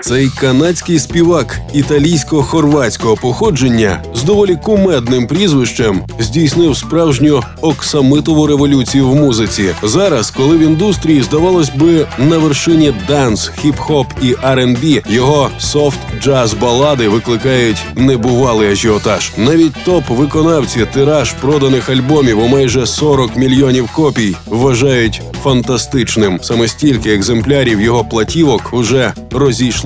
Цей канадський співак італійсько-хорватського походження з доволі кумедним прізвищем здійснив справжню оксамитову революцію в музиці. Зараз, коли в індустрії здавалось би на вершині данс, хіп-хоп і R&B, його софт джаз балади викликають небувалий ажіотаж. Навіть топ-виконавці тираж проданих альбомів у майже 40 мільйонів копій вважають фантастичним. Саме стільки екземплярів його платівок уже розійшли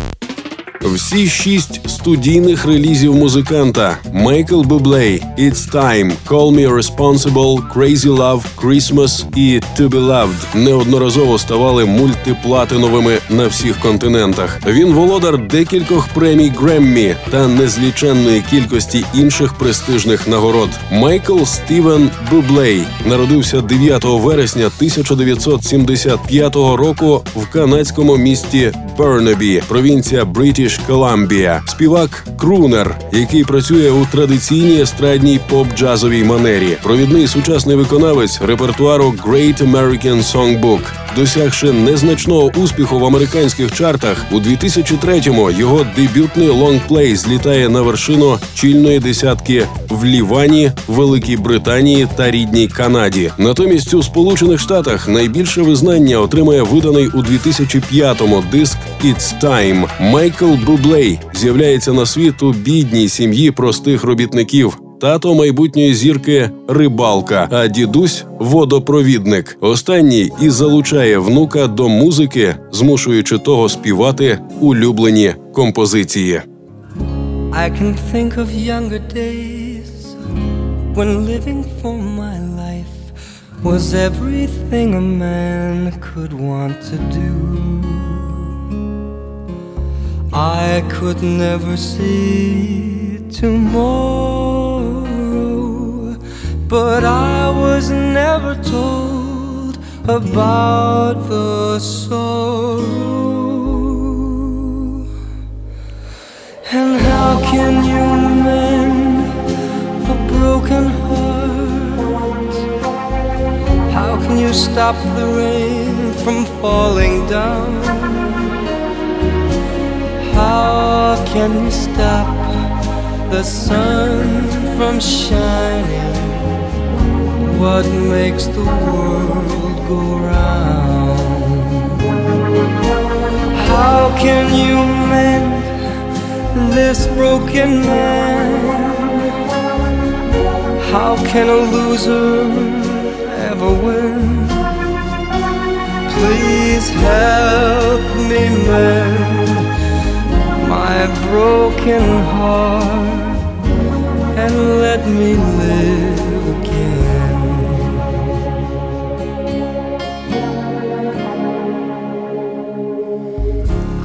Всі шість студійних релізів музиканта Майкл Бублей, «It's Time», «Call Me Responsible», «Crazy Love», «Christmas» і «To Be Loved» неодноразово ставали мультиплатиновими на всіх континентах. Він володар декількох премій Греммі та незліченної кількості інших престижних нагород. Майкл Стівен Бублей народився 9 вересня 1975 року в канадському місті Бернебі, провінція Бритіш Колумбія, співак Крунер, який працює у традиційній естрадній поп-джазовій манері, провідний сучасний виконавець репертуару Great American Songbook. Досягши незначного успіху в американських чартах, у 2003-му його дебютний лонгплей злітає на вершину чільної десятки в Лівані, Великій Британії та рідній Канаді. Натомість у Сполучених Штатах найбільше визнання отримає виданий у 2005-му диск «It's Time». Майкл Бублей з'являється на світ у бідній сім'ї простих робітників. Тато майбутньої зірки рибалка, а дідусь водопровідник. Останній і залучає внука до музики, змушуючи того співати улюблені композиції. I can think of younger days when living for my life was everything a man could want to do. I could never see tomorrow. But I was never told about the sorrow. And how can you mend a broken heart? How can you stop the rain from falling down? How can you stop the sun from shining? what makes the world go round. How can you mend this broken man? How can a loser ever win? Please help me mend my broken heart and let me live again.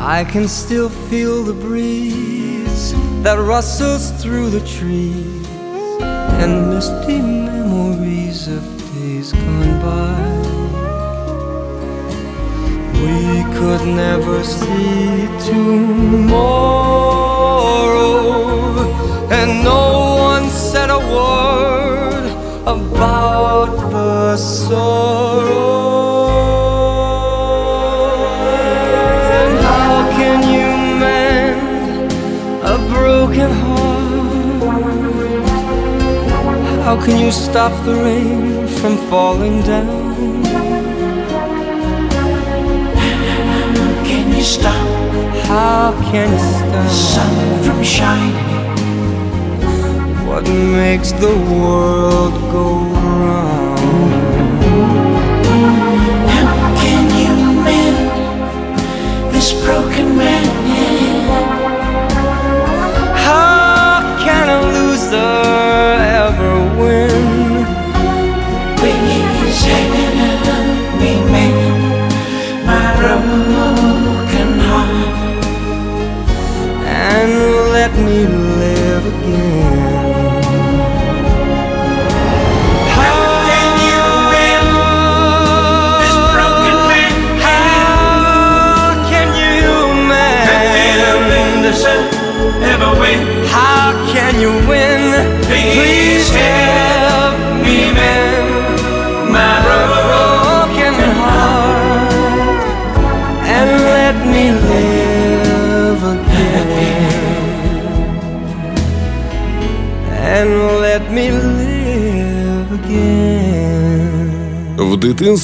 I can still feel the breeze that rustles through the trees and misty memories of days gone by. Could never see tomorrow, and no one said a word about the sorrow. How can you mend a broken heart. How can you stop the rain from falling down? How can you stop sun from shining? What makes the world go round?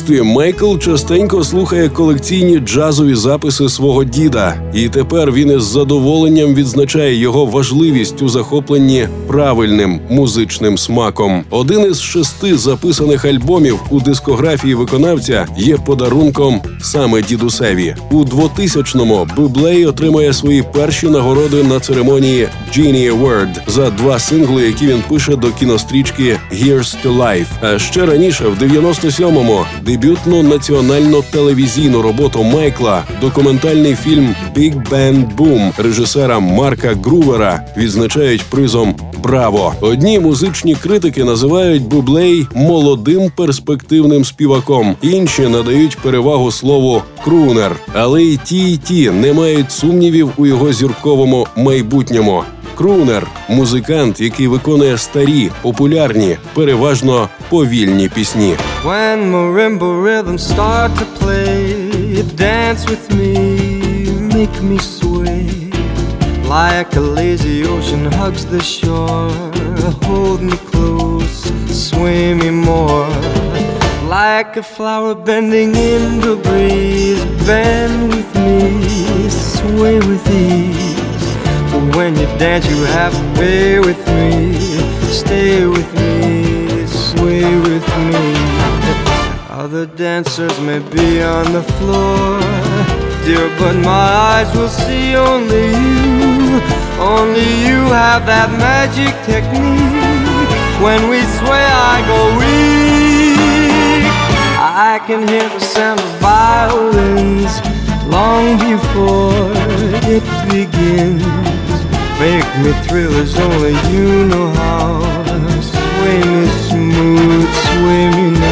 Дитинстві Майкл частенько слухає колекційні джазові записи свого діда, і тепер він із задоволенням відзначає його важливість у захопленні правильним музичним смаком. Один із шести записаних альбомів у дискографії виконавця є подарунком саме дідусеві. У 2000-му Бублей отримає свої перші нагороди на церемонії Genie Award за два сингли, які він пише до кінострічки Here's to Life. А ще раніше, в 97-му, дебютну національну телевізійну роботу Майкла, документальний фільм Big Band Boom режисера Марка Грувера відзначають призом Браво! Одні музичні критики називають Бублей молодим перспективним співаком, інші надають перевагу слову крунер. Але і ті, і ті не мають сумнівів у його зірковому майбутньому. Крунер музикант, який виконує старі, популярні, переважно повільні пісні. When rhythms start to play, dance with me, make me sway. Like a lazy ocean hugs the shore, hold me close, sway me more. Like a flower bending in the breeze, bend with me, sway with ease. When you dance, you have a way with me, stay with me, sway with me. Other dancers may be on the floor, dear, but my eyes will see only you. Only you have that magic technique. When we sway, I go weak. I can hear the sound of violins long before it begins. Make me thrill as only you know how. Sway me smooth, sway me now.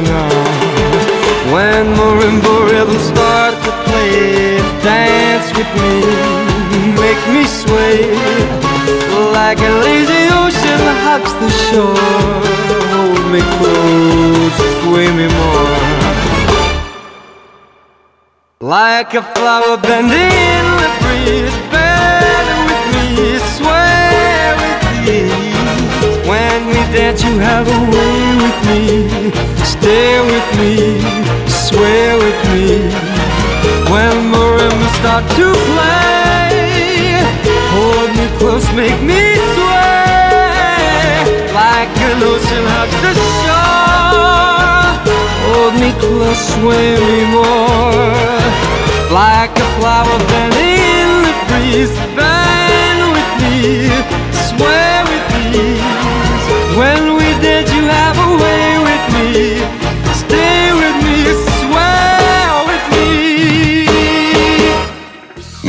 When marimba rhythms start to play, dance with me, make me sway like a lazy ocean hugs the shore. Hold me close, sway me more. Like a flower bending in the breeze, bend with me, sway with me. When we dance, you have a way with me. Stay with me, sway with me. When marimbas start to play, hold me close, make me sway. Like an ocean hugs the shore. Hold me close, sway me more. Like a flower bending in the breeze, bend with me, with me. When we did, you have a way with me.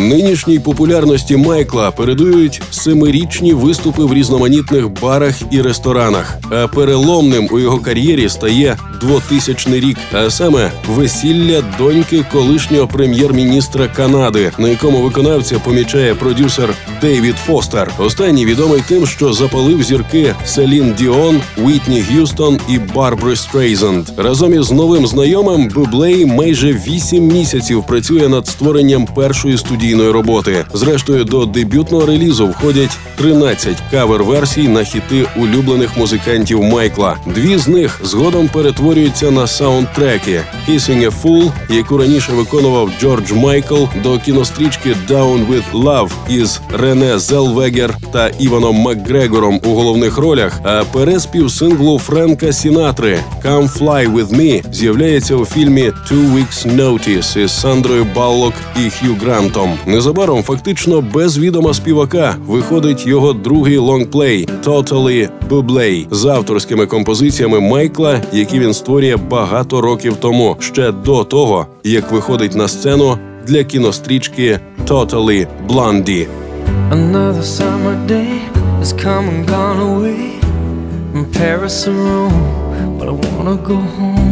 Нинішній популярності Майкла передують семирічні виступи в різноманітних барах і ресторанах. А переломним у його кар'єрі стає 2000 рік, а саме весілля доньки колишнього прем'єр-міністра Канади, на якому виконавця помічає продюсер Дейвід Фостер. Останній відомий тим, що запалив зірки Селін Діон, Уітні Г'юстон і Барбри Стрейзанд. Разом із новим знайомим Бублей майже вісім місяців працює над створенням першої студійної роботи. Зрештою, до дебютного релізу входять 13 кавер-версій на хіти улюблених музикантів Майкла. Дві з них згодом перетворюються на саундтреки «Kissing a Fool», яку раніше виконував Джордж Майкл, до кінострічки «Down with Love» із Рене Зелвегер та Іваном Макгрегором у головних ролях. А переспів синглу Френка Сінатри «Come Fly With Me» з'являється у фільмі «Two Weeks Notice» із Сандрою Баллок і Хью Грантом. Незабаром, фактично без відома співака, виходить його другий лонгплей «Totally Bublé» з авторськими композиціями Майкла, які він створює багато років тому, ще до того як виходить на сцену для кінострічки «Totally Blondie». Another summer day has come and gone away from Paris or Rome, but I wanna go home.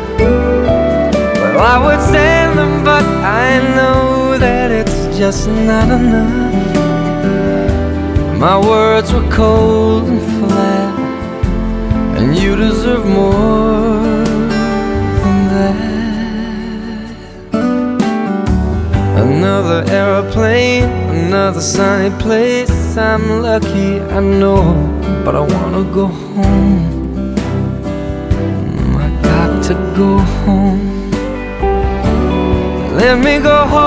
I would send them, but I know that it's just not enough. My words were cold and flat, and you deserve more than that. Another aeroplane, another sunny place. I'm lucky, I know, but I wanna go home. I got to go home. Let me go home.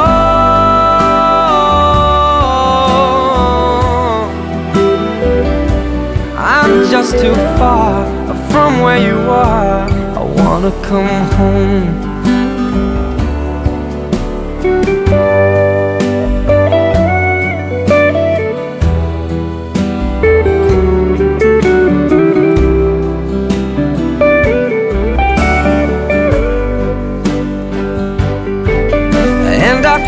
I'm just too far from where you are. I wanna come home.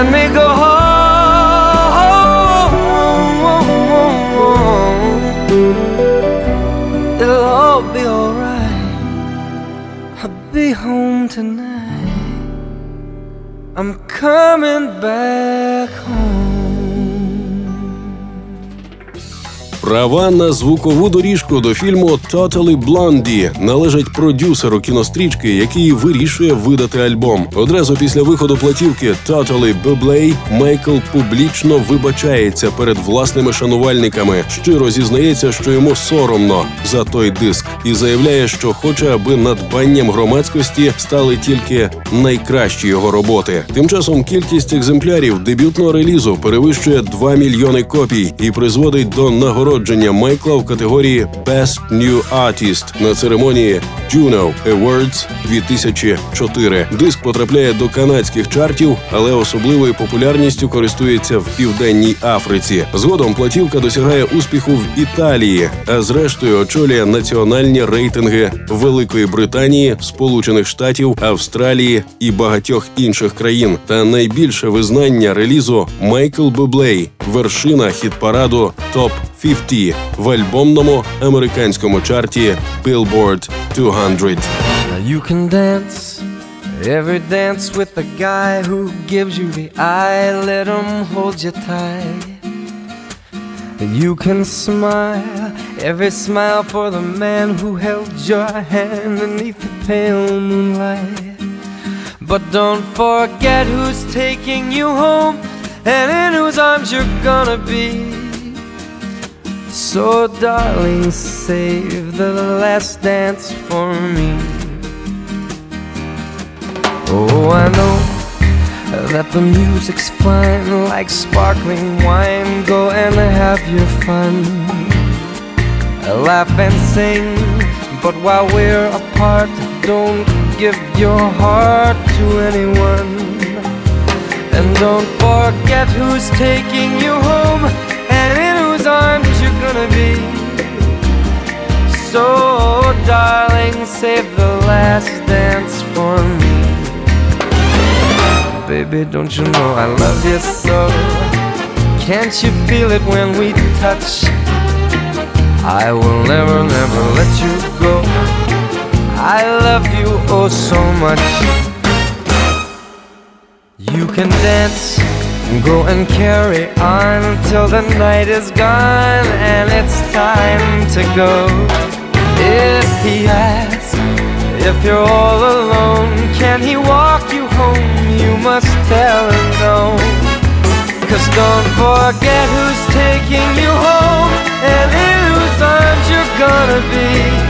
Let me go home. It'll all be alright. I'll be home tonight. I'm coming back Права на звукову доріжку до фільму «Totally Blondie» належать продюсеру кінострічки, який вирішує видати альбом. Одразу після виходу платівки «Totally Bublé» Майкл публічно вибачається перед власними шанувальниками, щиро зізнається, що йому соромно за той диск, і заявляє, що хоче, аби надбанням громадськості стали тільки найкращі його роботи. Тим часом кількість екземплярів дебютного релізу перевищує 2 мільйони копій і призводить до нагородження Майкла в категорії Best New Artist на церемонії Juno Awards 2004. Диск потрапляє до канадських чартів, але особливою популярністю користується в південній Африці. Згодом платівка досягає успіху в Італії, а зрештою очолює національні рейтинги Великої Британії, Сполучених Штатів, Австралії і багатьох інших країн. Та найбільше визнання релізу Майкл Бублей, вершина хіт-параду Топ 50 в альбомному американському чарті Billboard 200. Now you can dance every dance with the guy who gives you the eye. Let him hold you tight. And you can smile every smile for the man who held your hand beneath the pale moonlight. But don't forget who's taking you home and in whose arms you're gonna be. So, darling, save the last dance for me. Oh, I know that the music's fine, like sparkling wine. Go and have your fun, laugh and sing. But while we're apart, don't give your heart to anyone. And don't forget who's taking you home and in whose arms you're gonna be. So, darling, save the last dance for me. Baby, don't you know I love you so? Can't you feel it when we touch? I will never, never let you go. I love you oh so much. You can dance, go and carry on till the night is gone and it's time to go. If he asks if you're all alone, can he walk you home? You must tell him no. Cause don't forget who's taking you home and in whose arms you're gonna be.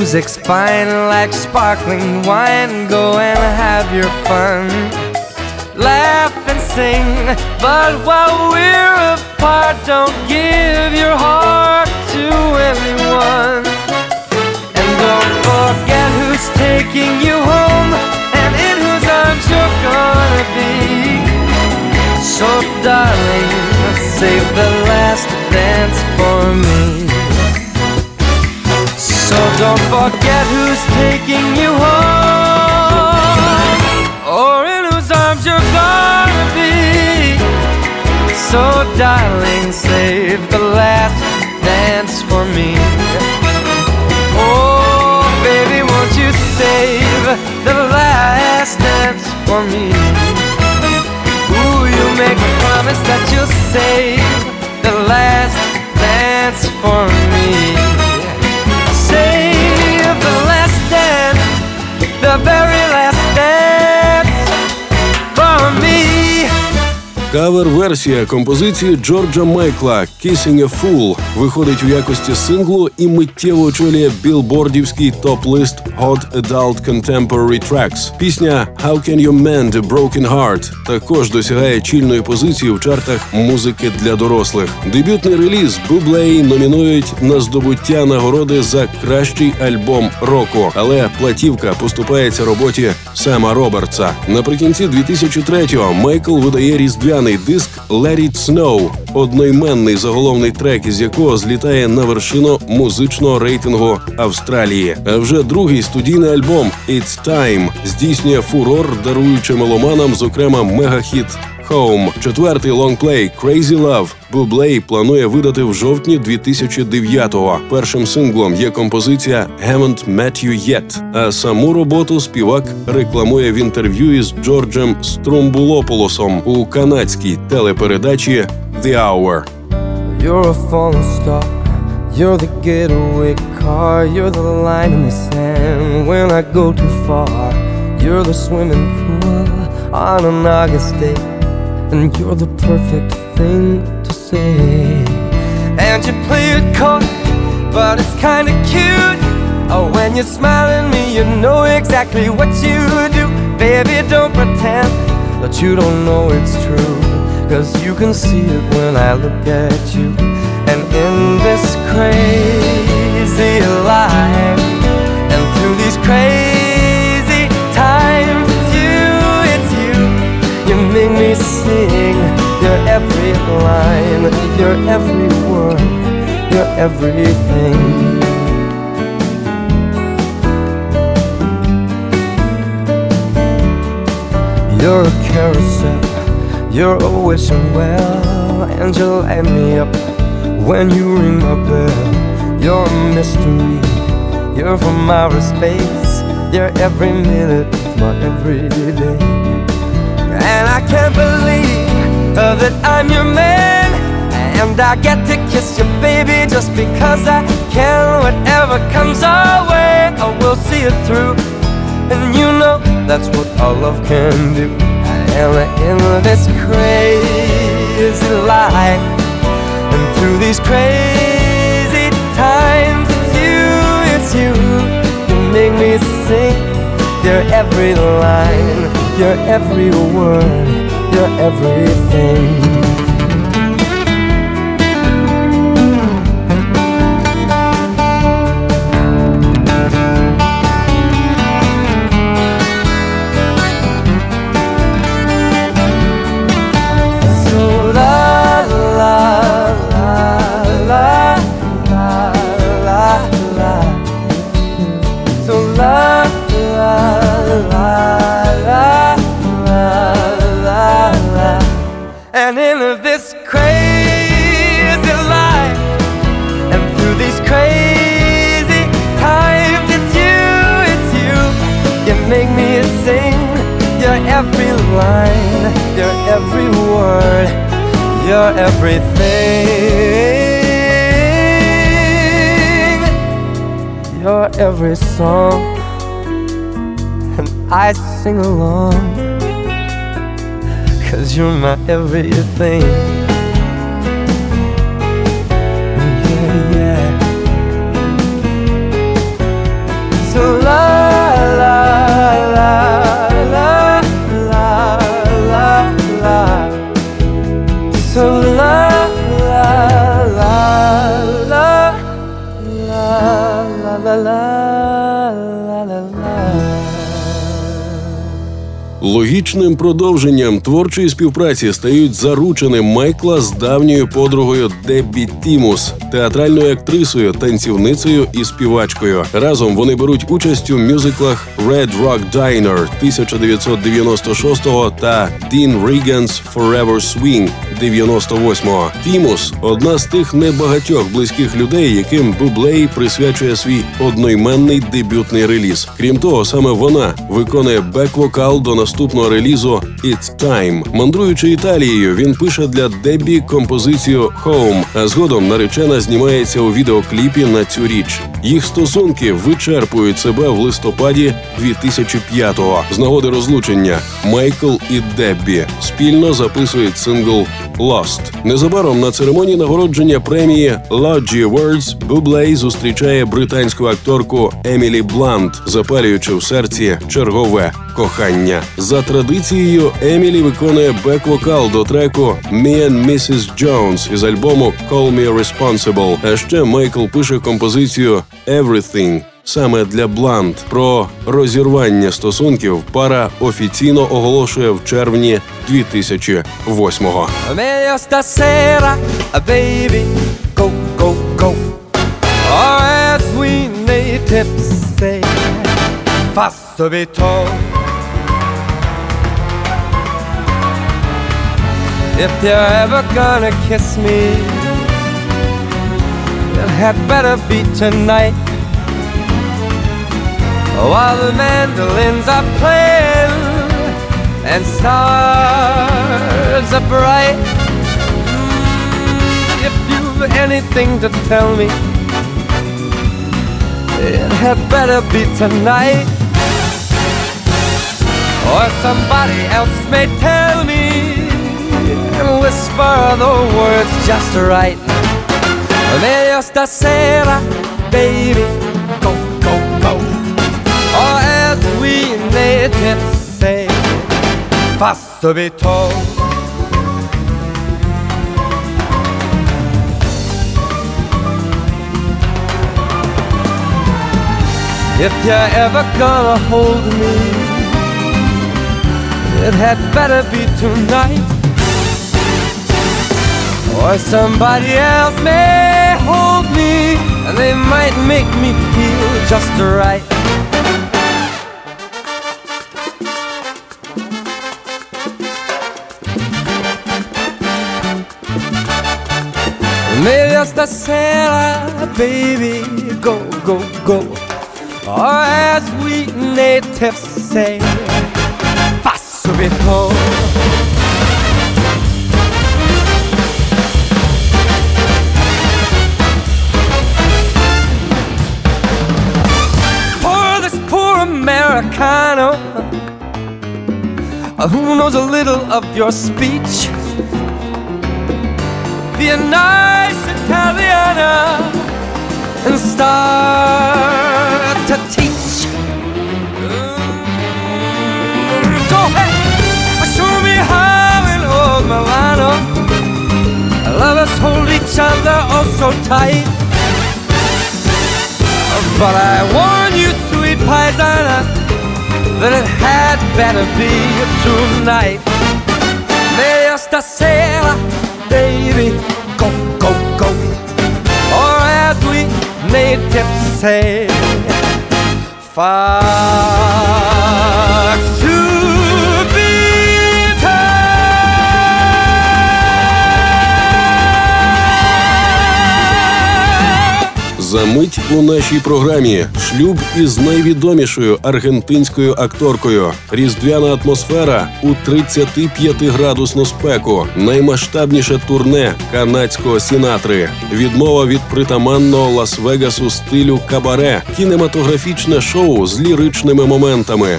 Music's fine like sparkling wine. Go and have your fun, laugh and sing. But while we're apart, don't give your heart to anyone. And don't forget who's taking you home and in whose arms you're gonna be. So, darling, save the last dance for me. So don't forget who's taking you home or in whose arms you're gonna be. So, darling, save the last dance for me. Oh, baby, won't you save the last dance for me? Ooh, you make a promise that you'll save the last dance for me. The very Кавер-версія композиції Джорджа Майкла «Kissing a Fool» виходить у якості синглу і миттєво очолює білбордівський топ-лист Hot Adult Contemporary Tracks. Пісня «How Can You Mend a Broken Heart» також досягає чільної позиції в чартах музики для дорослих. Дебютний реліз Bublé номінують на здобуття нагороди за кращий альбом року, але платівка поступається роботі Сема Робертса. Наприкінці 2003-го Майкл видає різдвяну непоганий диск «Let It Snow», одноіменний заголовний трек, із якого злітає на вершину музичного рейтингу Австралії. А вже другий студійний альбом «It's Time» здійснює фурор, даруючи меломанам, зокрема мегахіт Home. Четвертий лонгплей «Crazy Love» Бублей планує видати в жовтні 2009-го. Першим синглом є композиція «Haven't Met You Yet», А саму роботу співак рекламує в інтерв'ю із Джорджем Струмбулополосом у канадській телепередачі «The Hour». You're a falling star. You're the getaway car. You're the line in the sand when I go too far. You're the swimming pool on an August day. And you're the perfect thing to say. And you play it coy, but it's kinda cute. Oh, when you smile at me, you know exactly what you do. Baby, don't pretend that you don't know it's true. Cause you can see it when I look at you. And in this crazy life, and through these crazy sing. Your every line, your every word, your everything. You're a carousel, you're a wishing well, and you light me up when you ring my bell. You're a mystery, you're from outer space, you're every minute of my everyday. I can't believe uh, that I'm your man, and I get to kiss you, baby, just because I can. Whatever comes our way, I will see it through. And you know that's what our love can do. And in this crazy life, and through these crazy times, it's you, it's you. You make me sing your every line, your every word, you're everything. Everything, your every song. And I sing along, cause you're my everything. Логічним продовженням творчої співпраці стають зарученим Майкла з давньою подругою Деббі Тімус, театральною актрисою, танцівницею і співачкою. Разом вони беруть участь у мюзиклах Red Rock Diner 1996 та Dean Regan's Forever Swing 98-го. Тімус одна з тих небагатьох близьких людей, яким Бублей присвячує свій одноіменний дебютний реліз. Крім того, саме вона виконує бек-вокал до наступного релізу «It's Time». Мандруючи Італією, він пише для Дебі композицію «Home», а згодом наречена знімається у відеокліпі на цю річ. Їх стосунки вичерпують себе в листопаді 2005-го. З нагоди розлучення Майкл і Деббі спільно записують сингл «Lost». Незабаром на церемонії нагородження премії Logie Awards Бублей зустрічає британську акторку Емілі Блант, запалюючи в серці чергове кохання. За традицією Емілі виконує бек-вокал до треку «Me and Mrs. Jones» із альбому «Call Me Responsible». А ще Майкл пише композицію «Everything». Саме для Бланд. Про розірвання стосунків пара офіційно оголошує в червні 2008-го. Meglio stasera, baby, go, go, go. Or as we natives say, subito. If you're ever gonna kiss me, it had better be tonight. While the mandolins are playing and stars are bright. Mm, if you've anything to tell me, it had better be tonight. Or somebody else may tell me and whisper the words just right. Meglio stasera, baby, natives say, fa subito. If you're ever gonna hold me, it had better be tonight. Or somebody else may hold me, and they might make me feel just right. Meglio stasera, baby, go, go, go. Or as we natives say, fa subito. For this poor Americano who knows a little of your speech. Be a nice Italiana and start to teach. Mm, Go ahead, show me how in old Milano lovers hold each other oh so tight. But I warn you, sweet paisana, that it had better be tonight. Meglio stasera, baby, go, go, go. Or as we natives say, fuck За мить у нашій програмі шлюб із найвідомішою аргентинською акторкою. Різдвяна атмосфера у 35-градусну спеку, наймасштабніше турне канадського сінатри, відмова від притаманного Лас-Вегасу стилю кабаре, кінематографічне шоу з ліричними моментами.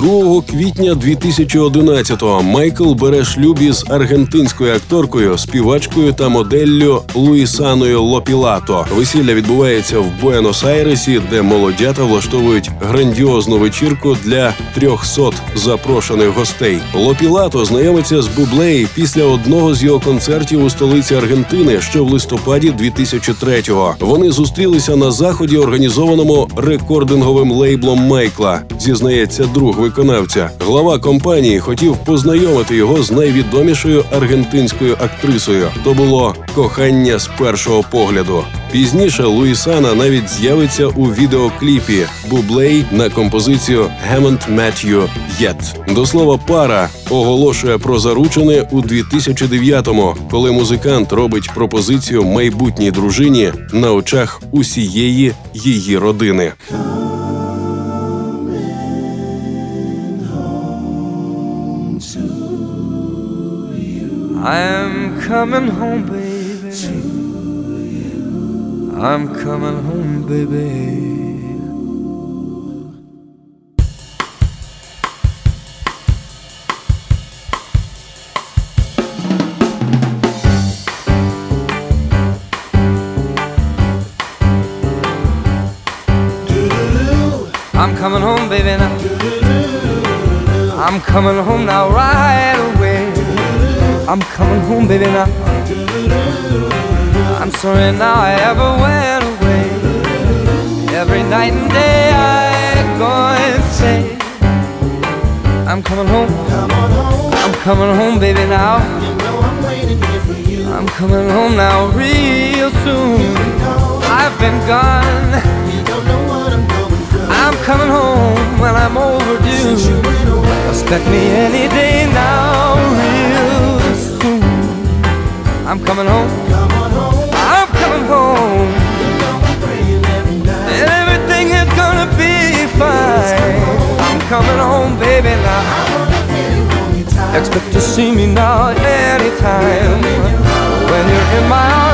2 квітня 2011-го Майкл бере шлюб із аргентинською акторкою, співачкою та моделлю Луїсаною Лопілато. Весілля відбувається в Буенос-Айресі, де молодята влаштовують грандіозну вечірку для 300 запрошених гостей. Лопілато знайомиться з Бублей після одного з його концертів у столиці Аргентини, що в листопаді 2003-го. Вони зустрілися на заході, організованому рекординговим лейблом Майкла. Зізнається друг виконавця. Глава компанії хотів познайомити його з найвідомішою аргентинською актрисою. То було кохання з першого погляду. Пізніше Луїсана навіть з'явиться у відеокліпі Бублей на композицію «Haven't met you yet». До слова, пара оголошує про заручене у 2009-му, коли музикант робить пропозицію майбутній дружині на очах усієї її родини. I'm coming home, baby. I'm coming home, baby. I'm coming home, baby, now. I'm coming home now, right away. I'm coming home, baby, now. I'm sorry now I ever went away. Every night and day I go and say, I'm coming home. I'm coming home, baby, now. I'm coming home now, real soon. I've been gone. I'm coming home when I'm overdue. Expect me any day now, real. I'm coming home. I'm coming home. And everything is gonna be fine. I'm coming home, baby, now. Expect to see me now anytime. When you're in my arms,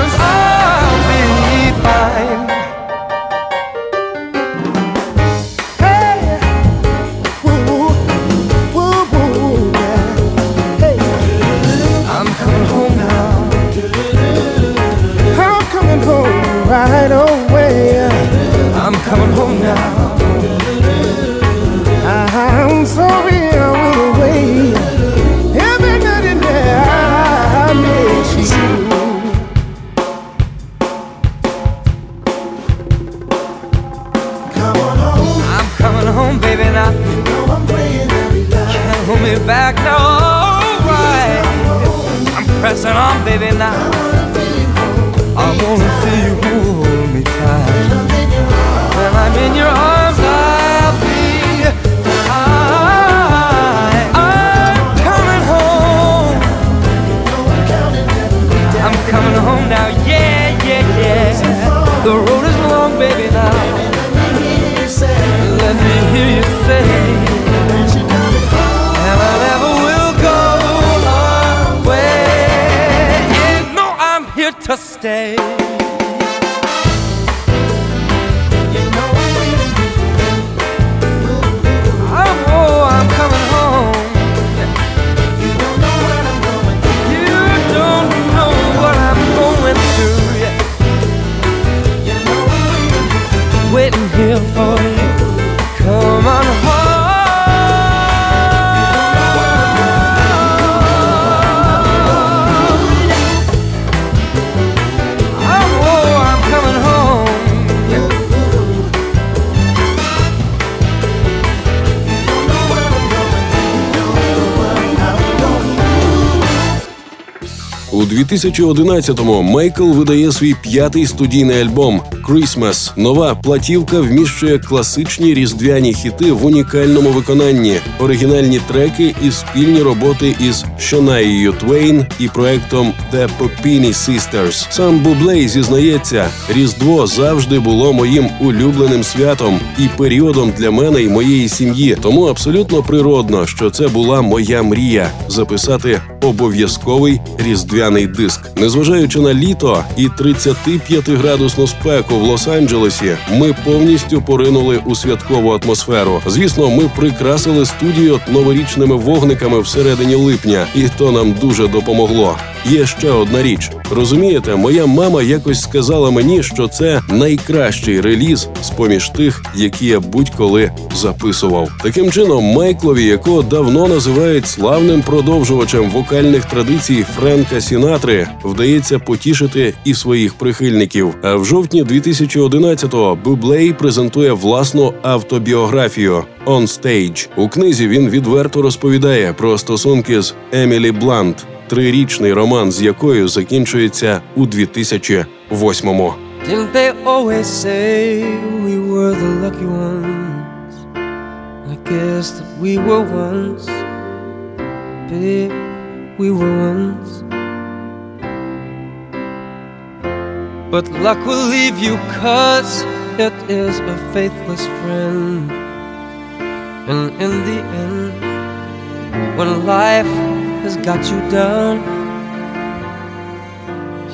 2011-му Майкл видає свій п'ятий студійний альбом «Christmas». Нова платівка вміщує класичні різдвяні хіти в унікальному виконанні, оригінальні треки і спільні роботи із Шонаєю Твейн і проектом The Popini Sisters. Сам Бублей зізнається, Різдво завжди було моїм улюбленим святом і періодом для мене і моєї сім'ї. Тому абсолютно природно, що це була моя мрія записати обов'язковий різдвяний диск. Незважаючи на літо і 35-градусну спеку в Лос-Анджелесі, ми повністю поринули у святкову атмосферу. Звісно, ми прикрасили студію новорічними вогниками всередині липня, і то нам дуже допомогло. Є ще одна річ. Розумієте, моя мама якось сказала мені, що це найкращий реліз з поміж тих, які я будь-коли записував. Таким чином, Майклові, якого давно називають славним продовжувачем вокальних традицій Френка Сінатри, вдається потішити і своїх прихильників. А в жовтні 2011-го Бублей презентує власну автобіографію «On Stage». У книзі він відверто розповідає про стосунки з Емілі Блант трирічний роман з якою закінчується у 2008-му. Didn't they always say we were the lucky ones? And I guess that we were once, babe, we were once. But luck will leave you cause it is a faithless friend. And in the end, when life has got you down,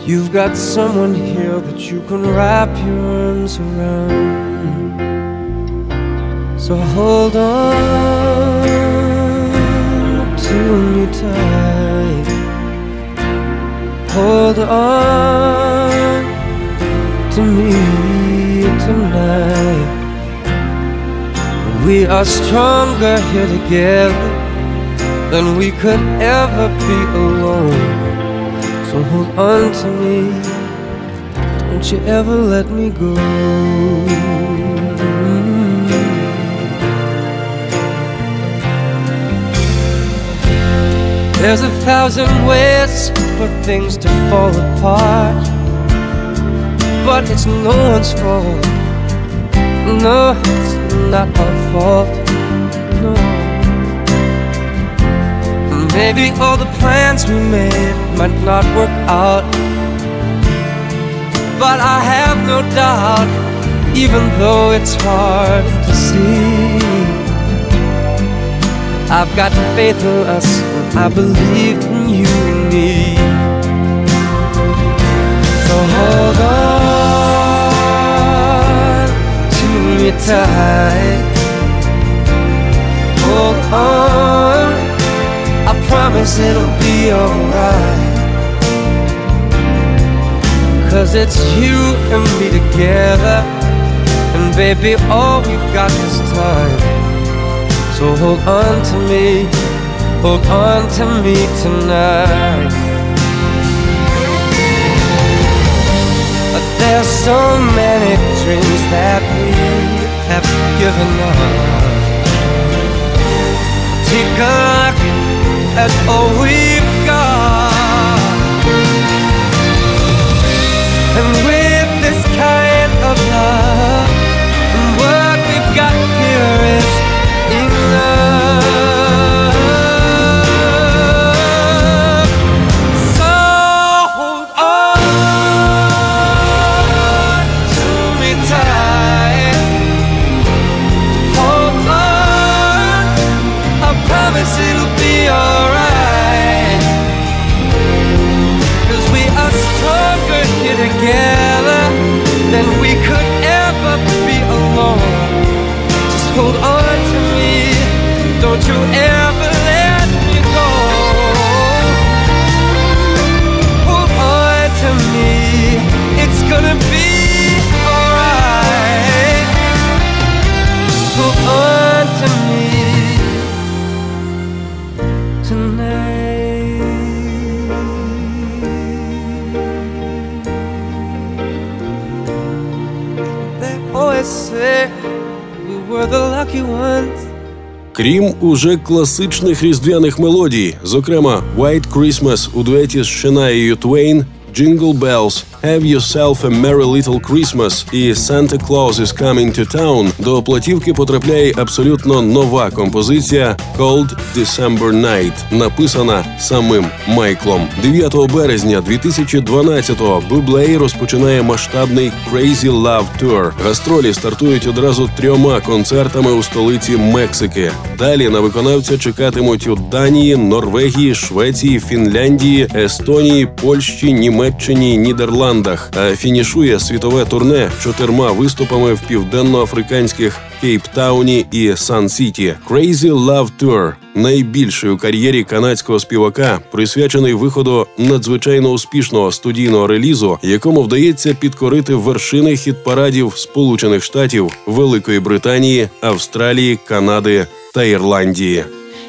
You've got someone here that you can wrap your arms around. So hold on to me tight. Hold on to me tonight. We are stronger here together than we could ever be alone. So hold on to me. Don't you ever let me go. There's a thousand ways for things to fall apart, but it's no one's fault. No, it's not our fault. Maybe all the plans we made might not work out. But I have no doubt, even though it's hard to see. I've got faith in us, and I believe in you and me. So hold on to me tight. Hold on, promise it'll be alright. Cause it's you and me together. And baby, all we've got is time. So hold on to me, hold on to me tonight. But there's so many dreams that we have given up. Take at all we've got. And Крім уже класичних різдвяних мелодій, зокрема White Christmas у дуеті з Шенаєю Твейн, Jingle Bells, Have Yourself a Merry Little Christmas і Santa Claus is Coming to Town, до платівки потрапляє абсолютно нова композиція Cold December Night, написана самим Майклом. 9 березня 2012-го Bublé розпочинає масштабний Crazy Love Tour. Гастролі стартують одразу трьома концертами у столиці Мексики. Далі на виконавця чекатимуть у Данії, Норвегії, Швеції, Фінляндії, Естонії, Польщі, Німеччині, Нідерландах. А фінішує світове турне чотирма виступами в південноафриканських Кейптауні і Сан-Сіті. Crazy Love Tour – найбільший кар'єрі канадського співака, присвячений виходу надзвичайно успішного студійного релізу, якому вдається підкорити вершини хіт-парадів Сполучених Штатів, Великої Британії, Австралії, Канади та Ірландії.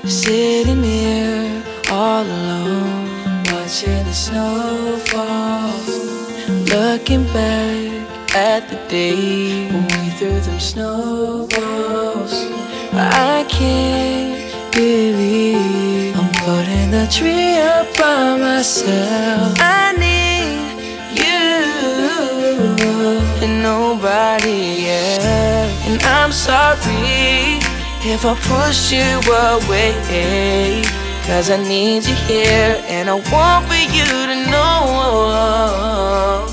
Sitting here all alone, watching the snow fall. Looking back at the day when we threw them snowballs. I can't believe I'm putting the tree up by myself. I need you and nobody else. And I'm sorry if I push you away. Cause I need you here and I want for you to know.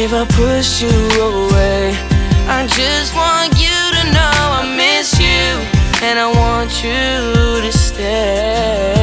if I push you away. I just want you to know I miss you. And I want you to stay.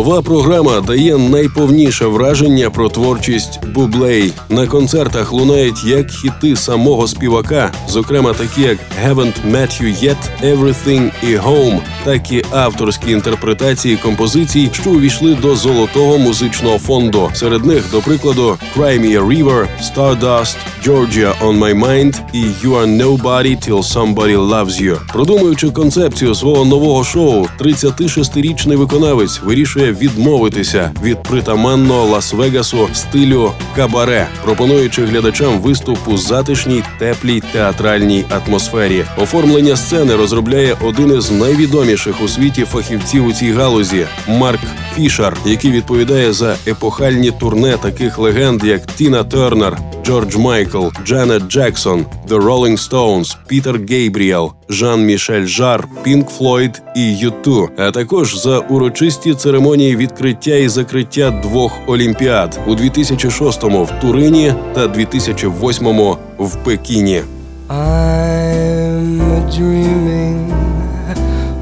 Нова програма дає найповніше враження про творчість Бублей. На концертах лунають як хіти самого співака, зокрема такі як «Haven't Met You Yet», «Everything і «Home», так і авторські інтерпретації композицій, що увійшли до золотого музичного фонду. Серед них, до прикладу, «Cry Me a River», «Stardust», «Georgia on My Mind» і «You Are Nobody Till Somebody Loves You». Продумуючи концепцію свого нового шоу, 36-річний виконавець вирішує відмовитися від притаманного Лас-Вегасу стилю кабаре, пропонуючи глядачам виступ у затишній, теплій театральній атмосфері. Оформлення сцени розробляє один із найвідоміших у світі фахівців у цій галузі Марк Фішер, який відповідає за епохальні турне таких легенд, як Тіна Тернер, Джордж Майкл, Джанет Джексон, The Rolling Stones, Пітер Гейбріел, Жан-Мішель Жар, Пінк Флойд і Юту, а також за урочисті церемонії відкриття і закриття двох олімпіад у 2006-му в Турині та 2008-му в Пекіні. I'm dreaming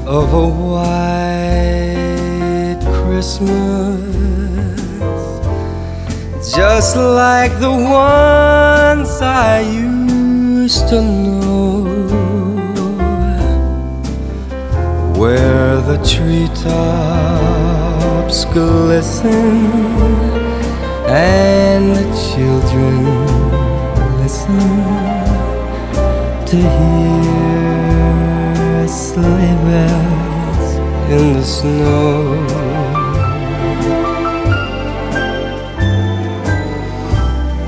of a white Christmas, just like the ones I used to know, where the treetops glisten and the children listen to hear sleigh bells in the snow.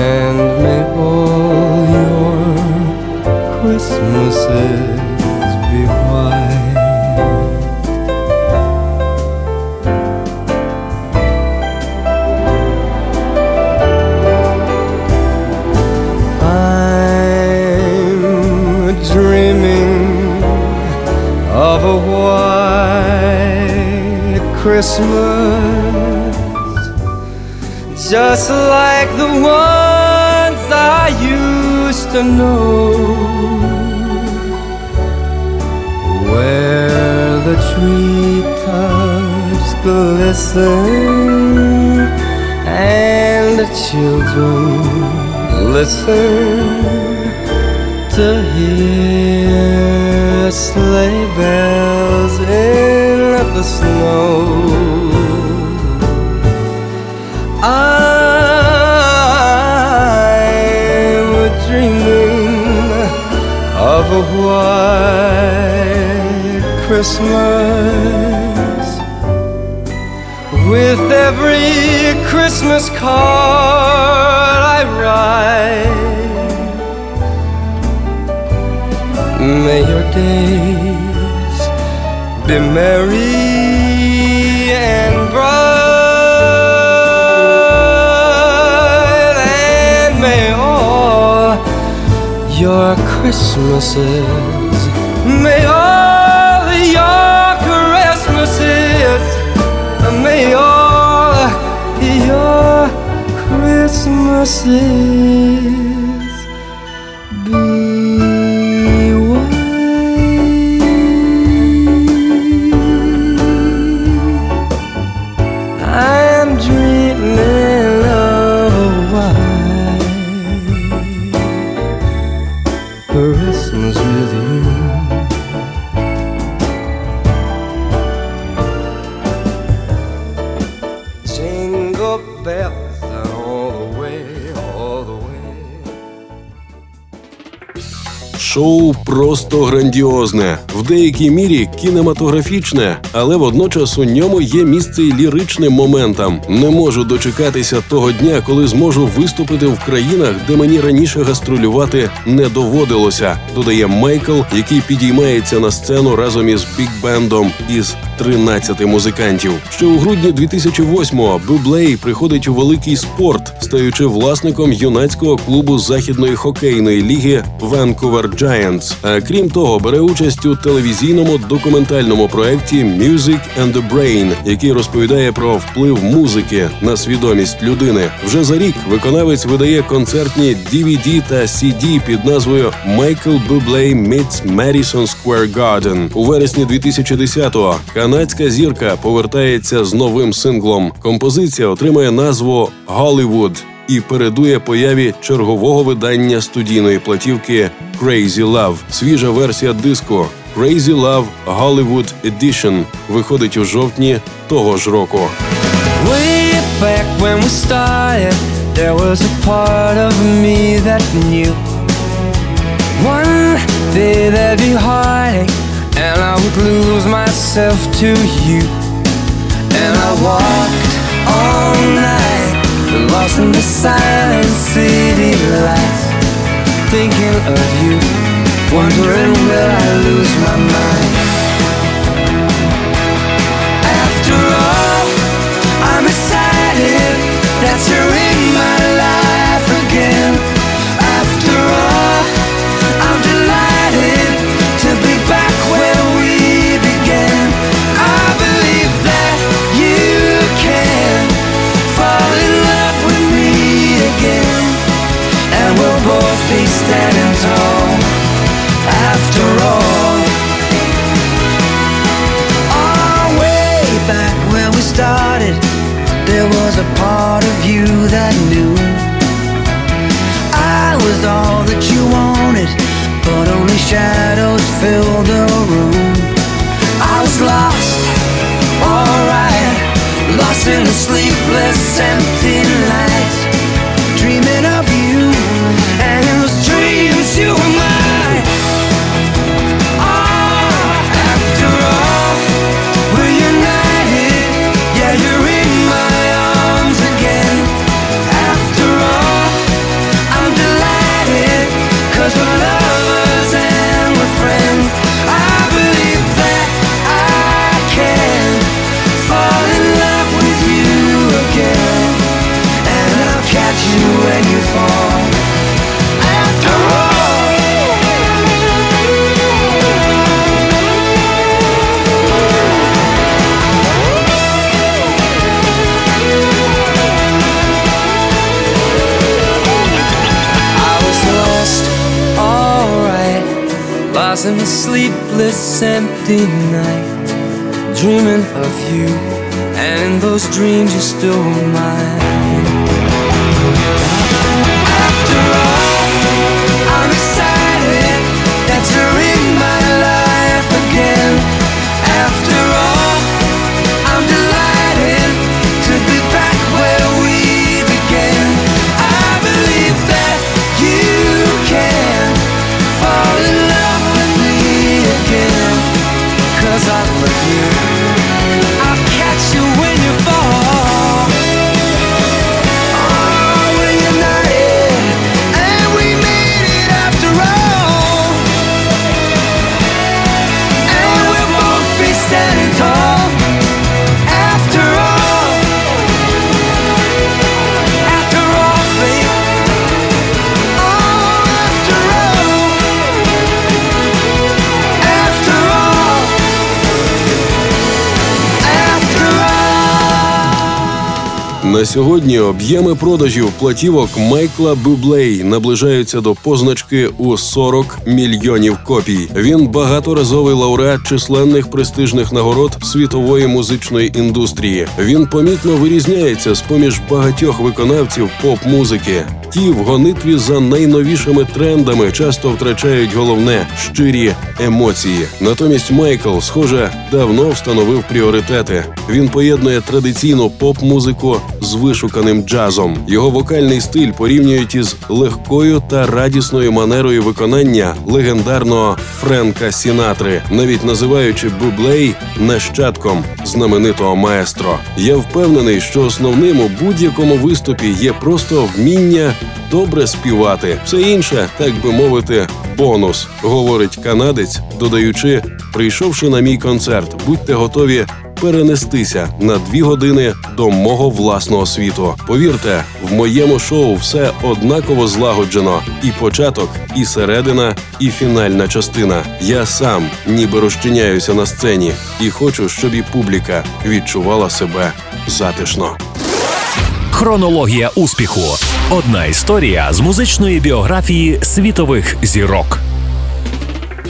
and may all your Christmases be white. I'm dreaming of a white Christmas, just like the used to know, where the treetops glisten and the children listen to hear sleigh bells in the snow. White Christmas with every Christmas card I write. May your days be merry your Christmases, may all your Christmases, may all your Christmases просто грандіозне, в деякій мірі кінематографічне, але водночас у ньому є місце й ліричним моментам. Не можу дочекатися того дня, коли зможу виступити в країнах, де мені раніше гастролювати не доводилося. Додає Майкл, який підіймається на сцену разом із бік-бендом із 13 музикантів. Ще у грудні 2008-го Бублей приходить у великий спорт, стаючи власником юнацького клубу західної хокейної ліги Vancouver Giants. А крім того, бере участь у телевізійному документальному проєкті Music and the Brain, який розповідає про вплив музики на свідомість людини. Вже за рік виконавець видає концертні DVD та CD під назвою Michael Bublé Meets Madison Square Garden. У вересні 2010-го канадська зірка повертається з новим синглом. Композиція отримає назву Hollywood і передує появі чергового видання студійної платівки Crazy Love. Свіжа версія диску Crazy Love Hollywood Edition виходить у жовтні того ж року. Way back when one day there'd be heartache, and I would lose myself to you. And I walked all night, lost in the silent city lights, thinking of you, wondering will I lose my mind. That knew I was all that you wanted, but only shadows filled the room. I was lost, alright, lost in the sleepless, empty empty night. Dreaming of you, And in those dreams you're still mine На сьогодні об'єми продажів платівок Майкла Бублей наближаються до позначки у 40 мільйонів копій. Він багаторазовий лауреат численних престижних нагород світової музичної індустрії. Він помітно вирізняється з поміж багатьох виконавців поп-музики. Ті в гонитві за найновішими трендами часто втрачають головне щирі емоції. Натомість Майкл, схоже, давно встановив пріоритети. Він поєднує традиційну поп-музику з вишуканим джазом. Його вокальний стиль порівнюють із легкою та радісною манерою виконання легендарного Френка Сінатри, навіть називаючи Бублей нащадком знаменитого маестро. Я впевнений, що основним у будь-якому виступі є просто вміння добре співати. Все інше, так би мовити, бонус, говорить канадець, додаючи, прийшовши на мій концерт, будьте готові перенестися на дві години до мого власного світу. Повірте, в моєму шоу все однаково злагоджено: і початок, і середина, і фінальна частина. Я сам ніби розчиняюся на сцені і хочу, щоб і публіка відчувала себе затишно. Хронологія успіху. Одна історія з музичної біографії світових зірок.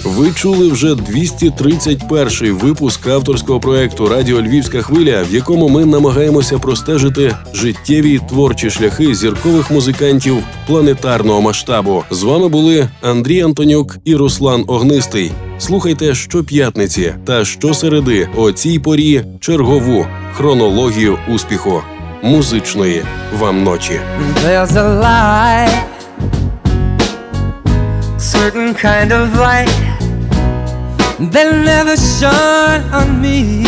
Ви чули вже 231-й випуск авторського проекту Радіо Львівська хвиля, в якому ми намагаємося простежити життєві творчі шляхи зіркових музикантів планетарного масштабу. З вами були Андрій Антонюк і Руслан Огнистий. Слухайте щоп'ятниці та щосереди о цій порі чергову хронологію успіху музичної вам ночі. There's a light, certain kind of light that never shone on me.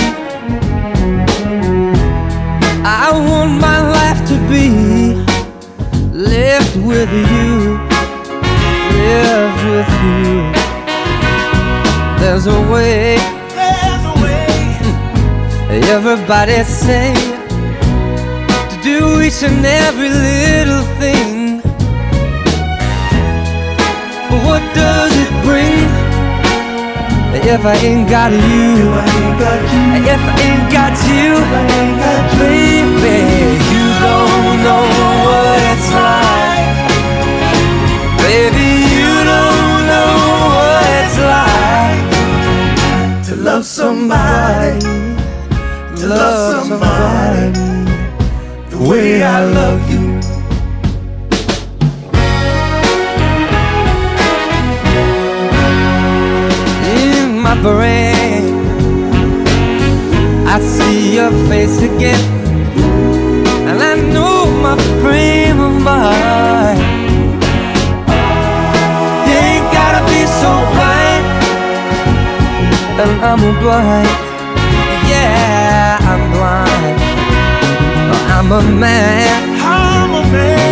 I want my life to be lived with you, lived with you. There's a way, there's a way. Everybody say to do each and every little thing. But what does if I ain't got you? If I ain't got you, baby, you don't know what it's like. Baby, you don't know what it's like to love somebody, to love somebody the way I love you. Brain, I see your face again, and I know my frame of mind. You ain't gotta be so blind, and I'm blind. Yeah, I'm blind. I'm a man. I'm a man.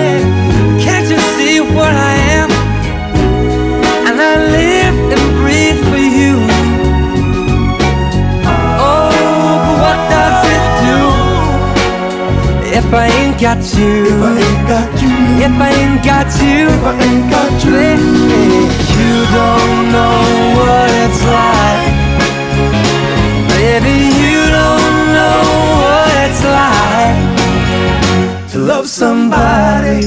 If I ain't got you? If I ain't got you. If I ain't got you. If I ain't got you. Baby, you don't know what it's like. Baby, you don't know what it's like to love somebody,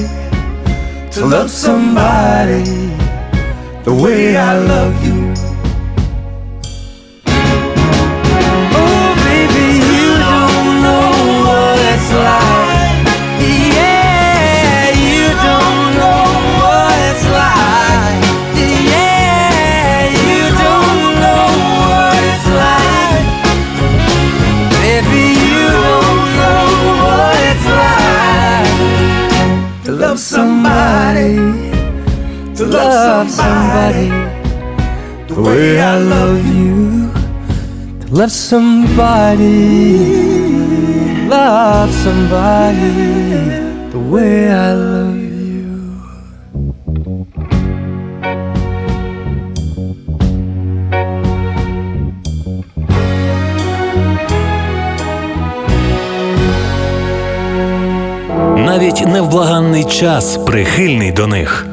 to love somebody the way I love you. Somebody the way I love you. To love somebody, love somebody the way I love you. Навіть невблаганний час прихильний до них.